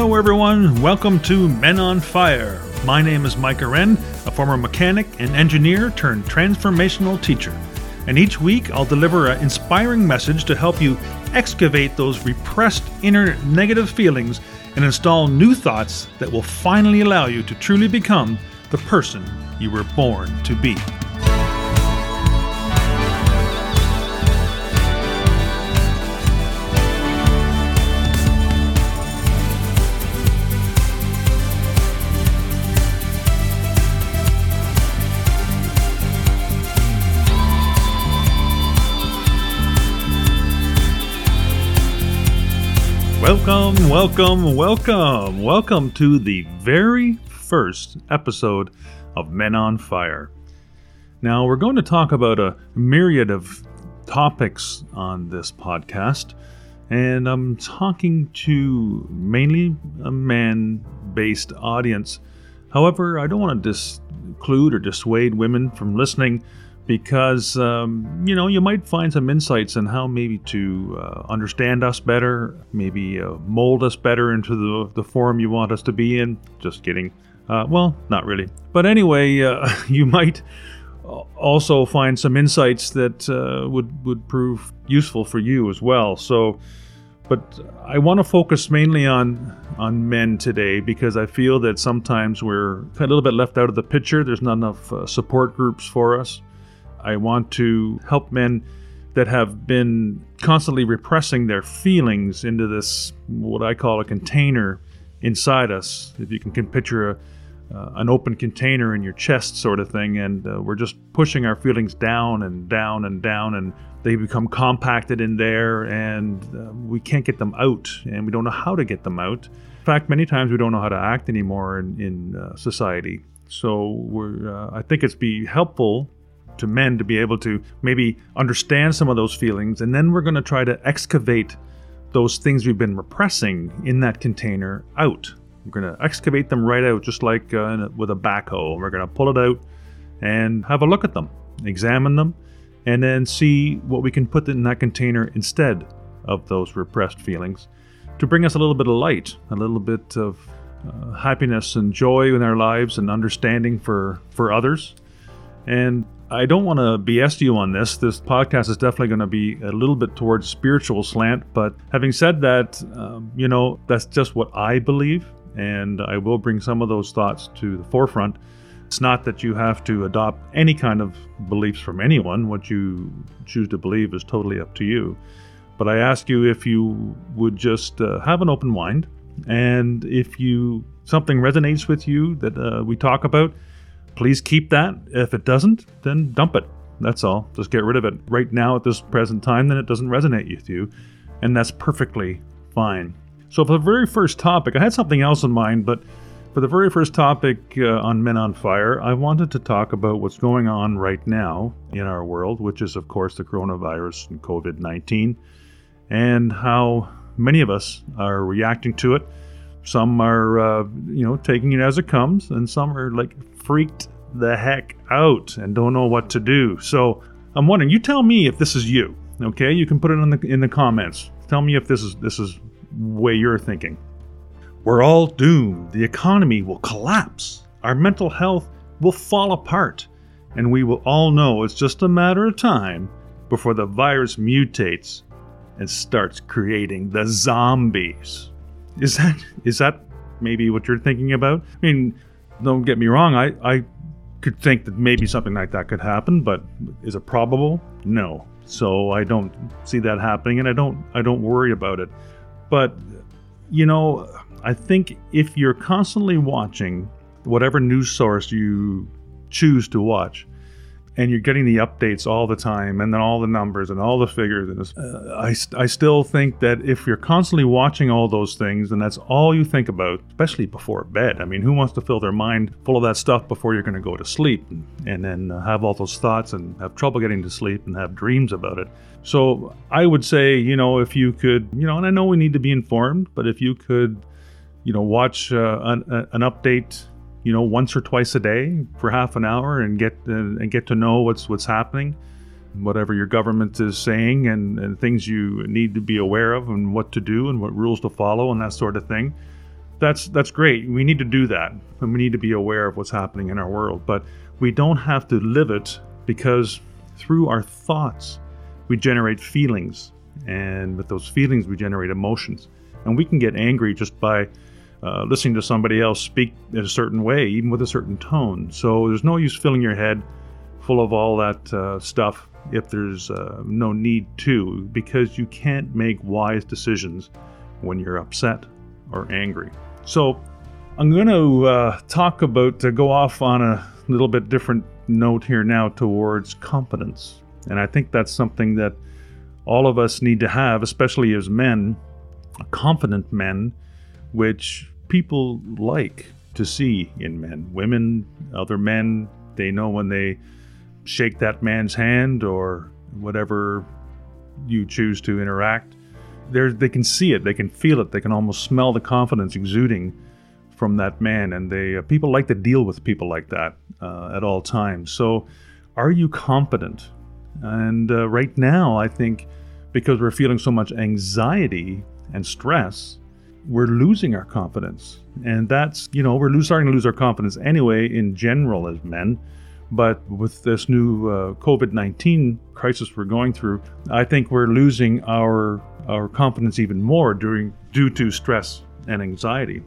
Hello, everyone. Welcome to Men on Fire. My name is Mike Wren, a former mechanic and engineer turned transformational teacher. And each week, I'll deliver an inspiring message to help you excavate those repressed inner negative feelings and install new thoughts that will finally allow you to truly become the person you were born to be. Welcome, welcome, welcome, welcome to the very first episode of Men on Fire. Now, we're going to talk about a myriad of topics on this podcast, and I'm talking to mainly a man based audience. However, I don't want to disclude or dissuade women from listening because um, you know you might find some insights on how maybe to uh, understand us better, maybe uh, mold us better into the the form you want us to be in. Just kidding. Uh, well, not really. But anyway, uh, you might also find some insights that uh, would would prove useful for you as well. So. But I want to focus mainly on on men today because I feel that sometimes we're a little bit left out of the picture. There's not enough uh, support groups for us. I want to help men that have been constantly repressing their feelings into this, what I call a container inside us. If you can, can picture a, uh, an open container in your chest, sort of thing, and uh, we're just pushing our feelings down and down and down, and they become compacted in there, and uh, we can't get them out, and we don't know how to get them out. In fact, many times we don't know how to act anymore in, in uh, society. So uh, I think it's be helpful to men to be able to maybe understand some of those feelings. And then we're going to try to excavate those things we've been repressing in that container out. We're going to excavate them right out, just like uh, with a backhoe. We're going to pull it out and have a look at them, examine them, and then see what we can put in that container instead of those repressed feelings to bring us a little bit of light, a little bit of uh, happiness and joy in our lives and understanding for, for others. And I don't want to BS you on this. This podcast is definitely going to be a little bit towards spiritual slant. But having said that, um, you know, that's just what I believe. And I will bring some of those thoughts to the forefront. It's not that you have to adopt any kind of beliefs from anyone. What you choose to believe is totally up to you. But I ask you if you would just uh, have an open mind. And if you something resonates with you that uh, we talk about, please keep that. If it doesn't, then dump it. That's all. Just get rid of it. Right now, at this present time, then it doesn't resonate with you. And that's perfectly fine. So, for the very first topic, I had something else in mind, but for the very first topic uh, on Men on Fire, I wanted to talk about what's going on right now in our world, which is, of course, the coronavirus and COVID 19, and how many of us are reacting to it. Some are, uh, you know, taking it as it comes, and some are like freaked the heck out and don't know what to do. So I'm wondering, you tell me if this is you. Okay, you can put it in the in the comments. Tell me if this is this is way you're thinking. We're all doomed. The economy will collapse. Our mental health will fall apart, and we will all know it's just a matter of time before the virus mutates and starts creating the zombies. Is that is that maybe what you're thinking about? I mean, don't get me wrong, I, I could think that maybe something like that could happen, but is it probable? No. So I don't see that happening and I don't I don't worry about it. But you know, I think if you're constantly watching whatever news source you choose to watch, and you're getting the updates all the time and then all the numbers and all the figures and uh, I, I still think that if you're constantly watching all those things and that's all you think about especially before bed. I mean who wants to fill their mind full of that stuff before you're going to go to sleep and, and then uh, have all those thoughts and have trouble getting to sleep and have dreams about it? So i would say you know if you could you know and i know we need to be informed but if you could you know watch uh, an, an update you know, once or twice a day for half an hour and get uh, and get to know what's what's happening, whatever your government is saying, and, and things you need to be aware of, and what to do, and what rules to follow, and that sort of thing. that's that's great. We need to do that, and we need to be aware of what's happening in our world. But we don't have to live it because through our thoughts we generate feelings, and with those feelings we generate emotions, and we can get angry just by uh, listening to somebody else speak in a certain way, even with a certain tone. So there's no use filling your head full of all that uh, stuff if there's uh, no need to, because you can't make wise decisions when you're upset or angry. So I'm going to uh, talk about, to go off on a little bit different note here now towards confidence. And I think that's something that all of us need to have, especially as men, confident men, which people like to see in men. Women, other men, they know when they shake that man's hand or whatever you choose to interact. They're, they can see it, they can feel it, they can almost smell the confidence exuding from that man, and they uh, people like to deal with people like that uh, at all times. So, are you confident? And uh, right now, I think because we're feeling so much anxiety and stress, we're losing our confidence, and that's you know we're starting to lose our confidence anyway in general as men. But with this new uh, COVID 19 crisis we're going through, I think we're losing our, our confidence even more during, due to stress and anxiety.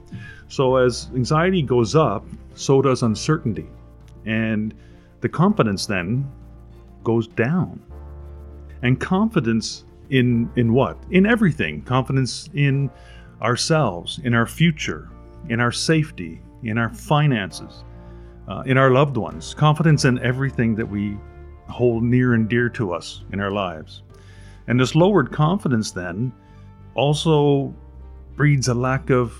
So, as anxiety goes up, so does uncertainty. And the confidence then goes down. And confidence in, in what? In everything. Confidence in ourselves, in our future, in our safety, in our finances uh, in our loved ones, confidence in everything that we hold near and dear to us in our lives. And this lowered confidence then also breeds a lack of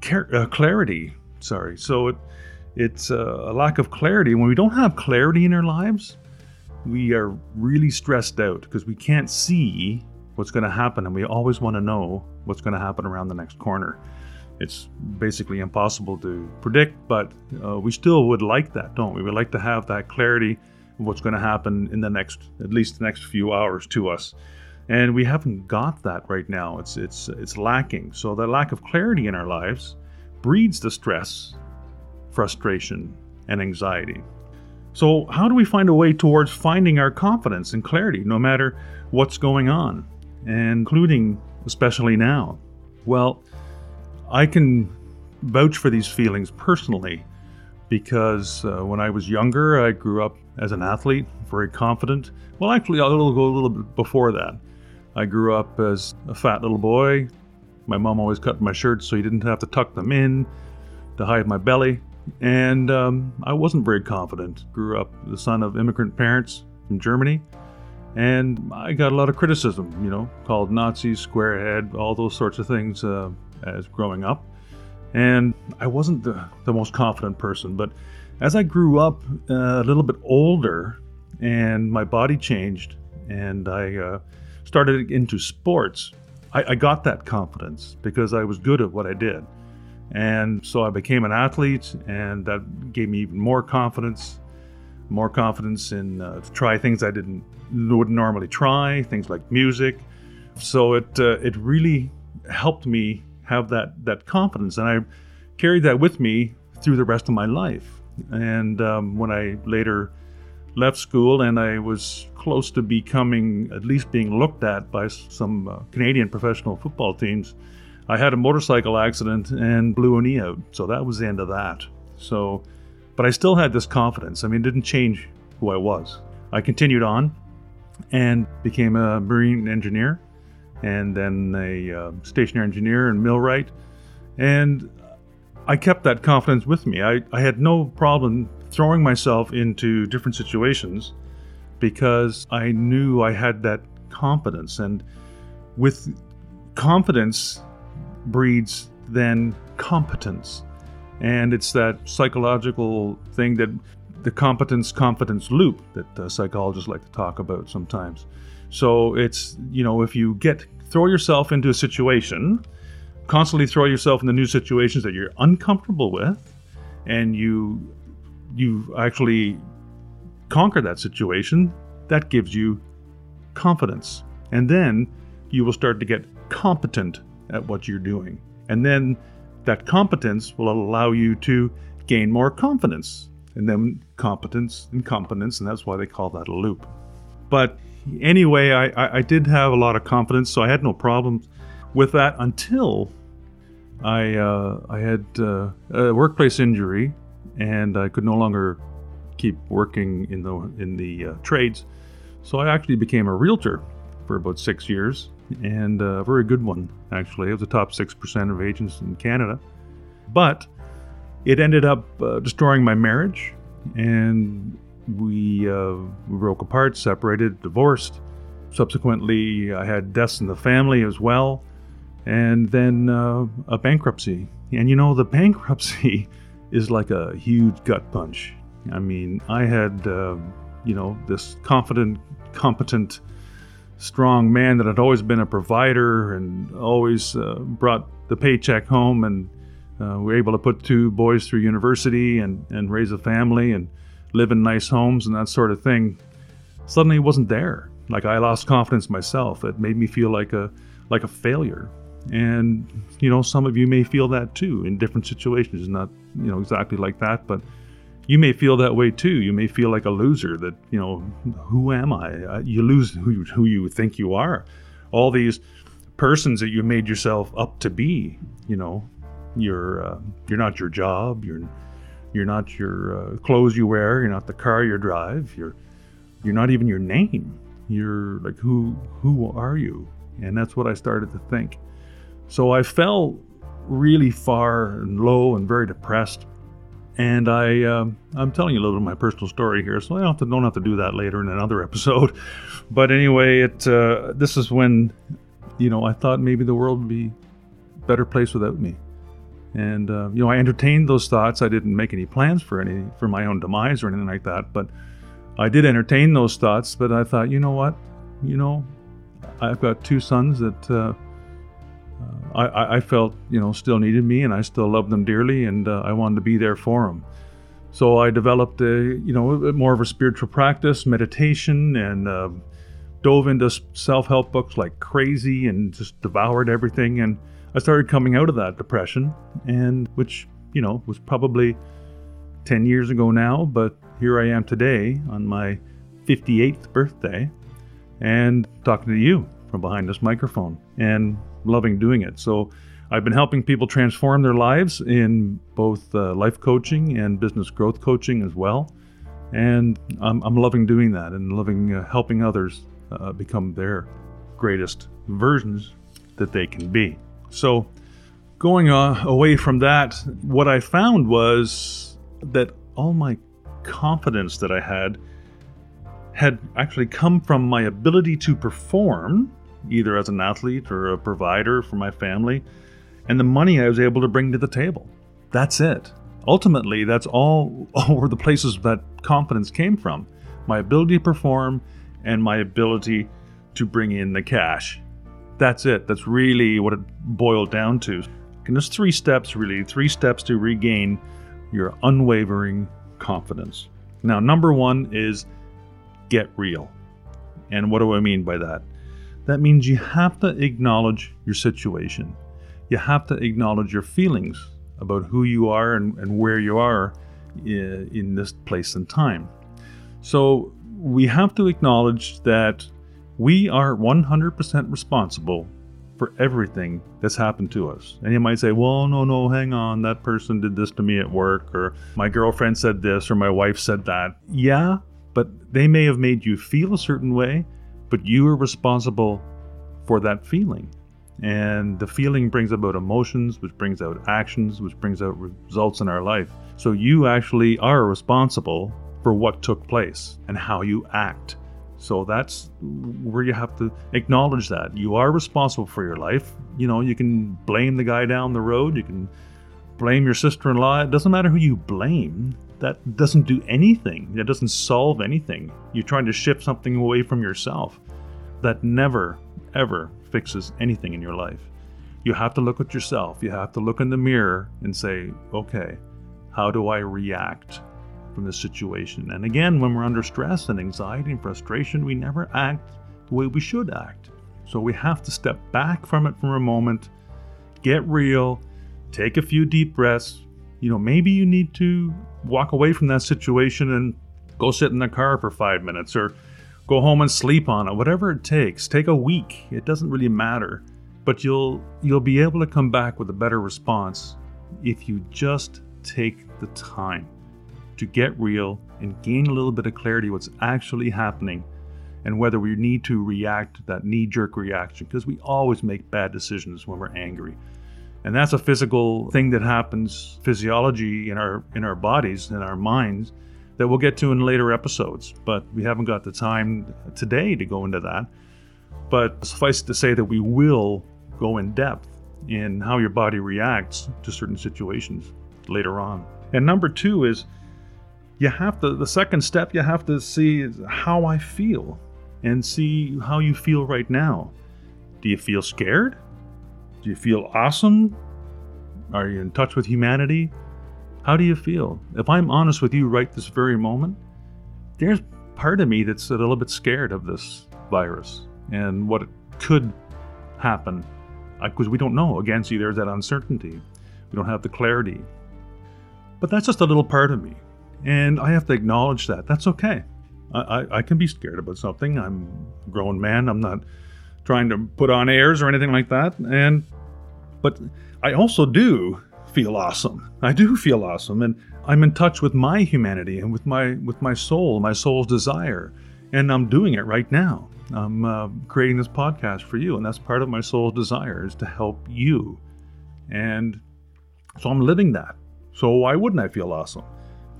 car- uh, clarity. Sorry. So it, it's uh, a lack of clarity. When we don't have clarity in our lives, we are really stressed out because we can't see what's going to happen and we always want to know what's going to happen around the next corner it's basically impossible to predict, but uh, we still would like that, don't we? We would like to have that clarity of what's going to happen in the next, at least the next few hours to us. And we haven't got that right now. It's it's it's lacking. So the lack of clarity in our lives breeds the stress, frustration, and anxiety. So how do we find a way towards finding our confidence and clarity no matter what's going on, including especially now? Well, I can vouch for these feelings personally because uh, when I was younger, I grew up as an athlete, very confident. Well, actually, I'll go a little bit before that. I grew up as a fat little boy. My mom always cut my shirts so you didn't have to tuck them in to hide my belly. And um, I wasn't very confident. Grew up the son of immigrant parents from Germany. And I got a lot of criticism, you know, called Nazi, squarehead, all those sorts of things uh, as growing up. And I wasn't the, the most confident person, but as I grew up uh, a little bit older and my body changed and I uh, started into sports, I, I got that confidence because I was good at what I did. And so I became an athlete, and that gave me even more confidence, more confidence in uh, to try things I didn't wouldn't normally try, things like music. So it uh, it really helped me have that that confidence, and I carried that with me through the rest of my life. And um, when I later left school and I was close to becoming, at least being looked at by some uh, Canadian professional football teams, I had a motorcycle accident and blew a knee out. So that was the end of that. So, but I still had this confidence. I mean, it didn't change who I was. I continued on and became a marine engineer and then a uh, stationary engineer and millwright. And I kept that confidence with me. I, I had no problem throwing myself into different situations because I knew I had that confidence. And with confidence breeds then competence. And it's that psychological thing that the competence confidence loop that uh, psychologists like to talk about sometimes. So it's, you know, if you get throw yourself into a situation, constantly throw yourself into new situations that you're uncomfortable with, and you you actually conquer that situation, that gives you confidence. And then you will start to get competent at what you're doing. And then that competence will allow you to gain more confidence. And then competence and competence, and that's why they call that a loop. But anyway, I, I, I did have a lot of confidence, so I had no problems with that until I uh, I had uh, a workplace injury, and I could no longer keep working in the in the uh, trades. So I actually became a realtor for about six years, and a very good one actually. I was the top six percent of agents in Canada, but it ended up uh, destroying my marriage, and we uh, we broke apart, separated, divorced. Subsequently, I had deaths in the family as well and then uh, a bankruptcy. And you know, the bankruptcy is like a huge gut punch. I mean, I had, uh, you know, this confident, competent, strong man that had always been a provider and always uh, brought the paycheck home, and uh, we were able to put two boys through university and, and raise a family and live in nice homes and that sort of thing. Suddenly, it wasn't there. Like I lost confidence myself. It made me feel like a like a failure. And, you know, some of you may feel that too in different situations. Not, you know, exactly like that, but you may feel that way too. You may feel like a loser that, you know, who am I? You lose who you, who you think you are. All these persons that you made yourself up to be, you know, you're, uh, you're not your job. You're, you're not your uh, clothes you wear. You're not the car you drive. You're, you're not even your name. You're like, who, who are you? And that's what I started to think. So I fell really far and low and very depressed. And I, um, I'm telling you a little bit of my personal story here, so I don't have to, don't have to do that later in another episode. But anyway, it uh, this is when, you know, I thought maybe the world would be a better place without me. And uh, you know, I entertained those thoughts. I didn't make any plans for any for my own demise or anything like that. But I did entertain those thoughts. But I thought, you know what, you know, I've got two sons that. Uh, I, I, felt you know still needed me, and I still loved them dearly, and uh, I wanted to be there for them. So I developed a you know more of a spiritual practice, meditation, and uh, dove into self-help books like crazy, and just devoured everything. And I started coming out of that depression, and which you know was probably ten years ago now, but here I am today on my 58th birthday, and talking to you from behind this microphone. And loving doing it. So I've been helping people transform their lives in both uh, life coaching and business growth coaching as well. And I'm, I'm loving doing that and loving uh, helping others uh, become their greatest versions that they can be. So, going uh, away from that, what I found was that all my confidence that I had had actually come from my ability to perform either as an athlete or a provider for my family, and the money I was able to bring to the table. That's it. Ultimately, that's all, all were the places that confidence came from my ability to perform and my ability to bring in the cash. That's it. That's really what it boiled down to. And there's three steps, really, three steps to regain your unwavering confidence. Now, number one is get real. And what do I mean by that? That means you have to acknowledge your situation. You have to acknowledge your feelings about who you are and, and where you are in, in this place and time. So we have to acknowledge that we are 100% responsible for everything that's happened to us. And you might say, well, no, no, hang on, that person did this to me at work, or my girlfriend said this, or my wife said that. Yeah, but they may have made you feel a certain way, but you are responsible for that feeling. And the feeling brings about emotions, which brings out actions, which brings out results in our life. So you actually are responsible for what took place and how you act. So that's where you have to acknowledge that. You are responsible for your life. You know, you can blame the guy down the road, you can blame your sister in law. It doesn't matter who you blame. That doesn't do anything, that doesn't solve anything. You're trying to shift something away from yourself that never, ever fixes anything in your life. You have to look at yourself. You have to look in the mirror and say, okay, how do I react from this situation? And again, when we're under stress and anxiety and frustration, we never act the way we should act. So we have to step back from it for a moment, get real, take a few deep breaths. You know, maybe you need to walk away from that situation and go sit in the car for five minutes or go home and sleep on it, whatever it takes. Take a week. It doesn't really matter. But you'll you'll be able to come back with a better response if you just take the time to get real and gain a little bit of clarity what's actually happening and whether we need to react that knee jerk reaction because we always make bad decisions when we're angry. And that's a physical thing that happens physiology in our in our bodies in our minds that we'll get to in later episodes, but we haven't got the time today to go into that. But suffice to say that we will go in depth in how your body reacts to certain situations later on. And number 2 is you have to the second step you have to see how I feel and see how you feel right now. Do you feel scared? Do you feel awesome? Are you in touch with humanity? How do you feel? If I'm honest with you right this very moment, there's part of me that's a little bit scared of this virus and what could happen because we don't know. Again, see, there's that uncertainty. We don't have the clarity. But that's just a little part of me. And I have to acknowledge that. That's okay. I, I, I can be scared about something. I'm a grown man. I'm not trying to put on airs or anything like that. And but I also do feel awesome. I do feel awesome, and I'm in touch with my humanity and with my with my soul, my soul's desire, and I'm doing it right now. I'm uh, creating this podcast for you, and that's part of my soul's desire is to help you, and so I'm living that. So why wouldn't I feel awesome?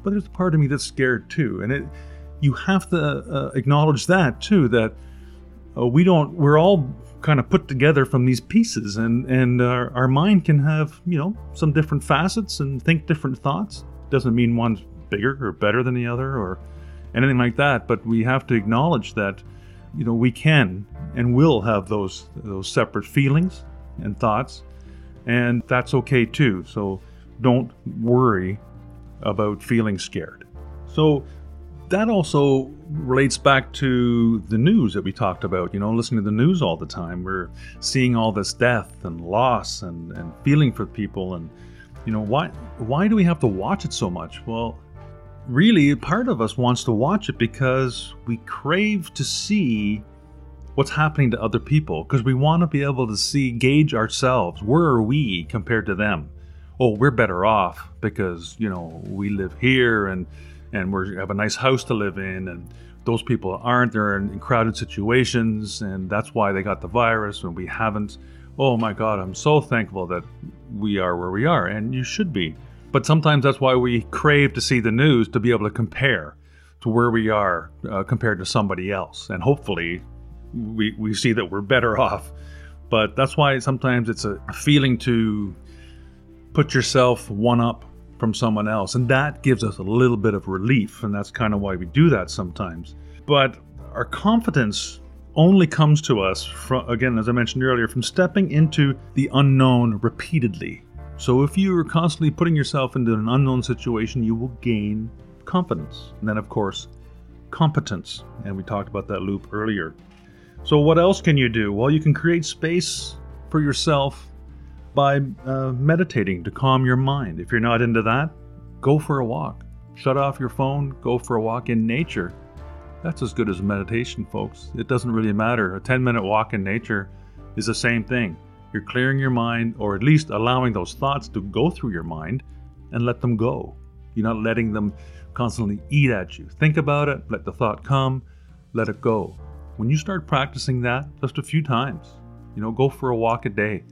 But there's a part of me that's scared too, and it you have to uh, acknowledge that too. That uh, we don't. We're all kind of put together from these pieces and and our, our mind can have you know some different facets and think different thoughts doesn't mean one's bigger or better than the other or anything like that but we have to acknowledge that you know we can and will have those those separate feelings and thoughts and that's okay too so don't worry about feeling scared so that also relates back to the news that we talked about. You know, listening to the news all the time. We're seeing all this death and loss and, and feeling for people. And, you know, why, why do we have to watch it so much? Well, really, part of us wants to watch it because we crave to see what's happening to other people because we want to be able to see, gauge ourselves. Where are we compared to them? Oh, we're better off because, you know, we live here and and we have a nice house to live in and those people aren't. They're in crowded situations and that's why they got the virus and we haven't. Oh my god i'm so thankful that we are where we are and you should be. But sometimes that's why we crave to see the news to be able to compare to where we are uh, compared to somebody else. And hopefully we, we see that we're better off. But that's why sometimes it's a feeling to put yourself one up from someone else. And that gives us a little bit of relief. And that's kind of why we do that sometimes. But our confidence only comes to us from, again, as I mentioned earlier, from stepping into the unknown repeatedly. So if you are constantly putting yourself into an unknown situation, you will gain confidence. And then, of course, competence. And we talked about that loop earlier. So, what else can you do? Well, you can create space for yourself by uh, meditating to calm your mind. If you're not into that, go for a walk. Shut off your phone, go for a walk in nature. That's as good as meditation, folks. It doesn't really matter. A 10 minute walk in nature is the same thing. You're clearing your mind, or at least allowing those thoughts to go through your mind and let them go. You're not letting them constantly eat at you. Think about it, let the thought come, let it go. When you start practicing that just a few times, you know, go for a walk a day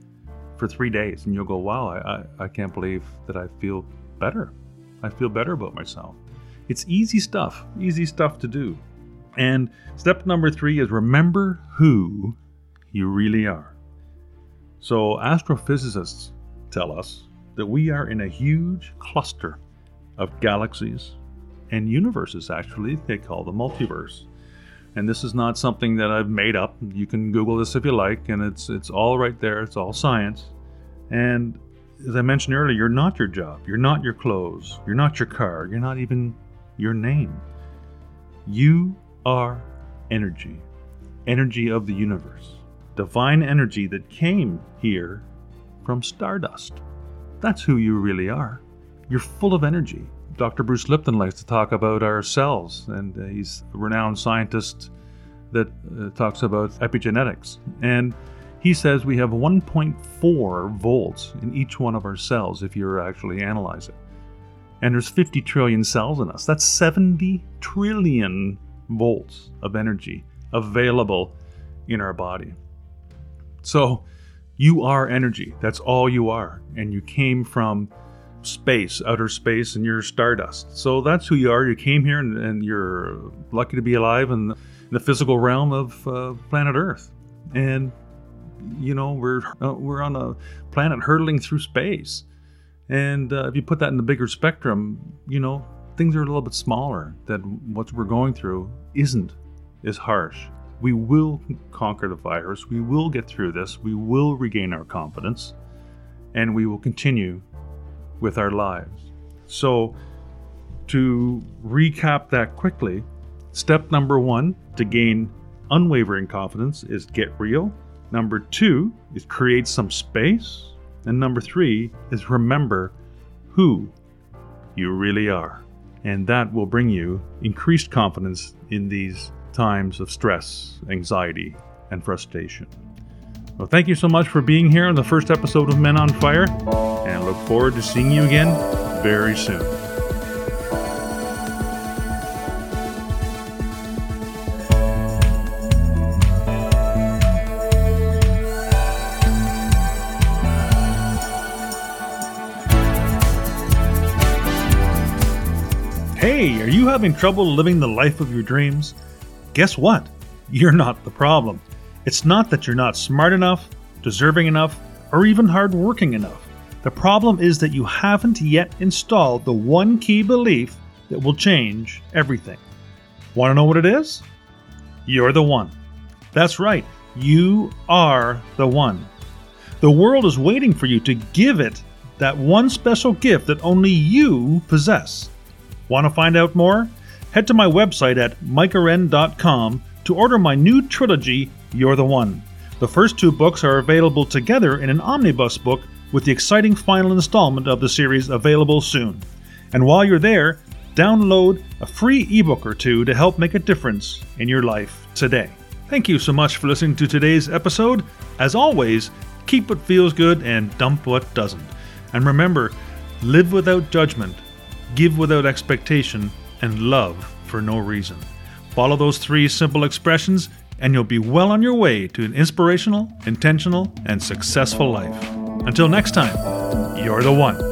for three days and you'll go, wow, I, I, I can't believe that I feel better. I feel better about myself. It's easy stuff, easy stuff to do. And step number three is remember who you really are. So, astrophysicists tell us that we are in a huge cluster of galaxies and universes, actually, they call the multiverse. And this is not something that I've made up. You can Google this if you like, and it's it's all right there. It's all science. And as I mentioned earlier, you're not your job. You're not your clothes. You're not your car. You're not even your name. You are energy, energy of the universe, divine energy that came here from stardust. That's who you really are. You're full of energy. Dr. Bruce Lipton likes to talk about our cells, and uh, he's a renowned scientist that uh, talks about epigenetics. And he says we have 1.4 volts in each one of our cells if you actually analyze it. And there's 50 trillion cells in us. That's 70 trillion volts of energy available in our body. So you are energy. That's all you are. And you came from space, outer space, and you're stardust. So that's who you are. You came here and, and you're lucky to be alive in the, physical realm of uh, planet Earth. And you know we're uh, we're on a planet hurtling through space and uh, if you put that in the bigger spectrum you know things are a little bit smaller that what we're going through isn't as harsh we will conquer the virus we will get through this we will regain our confidence and we will continue with our lives so to recap that quickly step number one to gain unwavering confidence is get real Number two is create some space. And number three is remember who you really are. And that will bring you increased confidence in these times of stress, anxiety, and frustration. Well, thank you so much for being here on the first episode of Men on Fire, and I look forward to seeing you again very soon. Hey, are you having trouble living the life of your dreams? Guess what? You're not the problem. It's not that you're not smart enough, deserving enough, or even hardworking enough. The problem is that you haven't yet installed the one key belief that will change everything. Want to know what it is? You're the one. That's right, you are the one. The world is waiting for you to give it that one special gift that only you possess. Want to find out more? Head to my website at micahwren.com to order my new trilogy, You're the One. The first two books are available together in an omnibus book with the exciting final installment of the series available soon. And while you're there, download a free ebook or two to help make a difference in your life today. Thank you so much for listening to today's episode. As always, keep what feels good and dump what doesn't. And remember, live without judgment give without expectation, and love for no reason. Follow those three simple expressions, and you'll be well on your way to an inspirational, intentional, and successful life. Until next time, you're the one.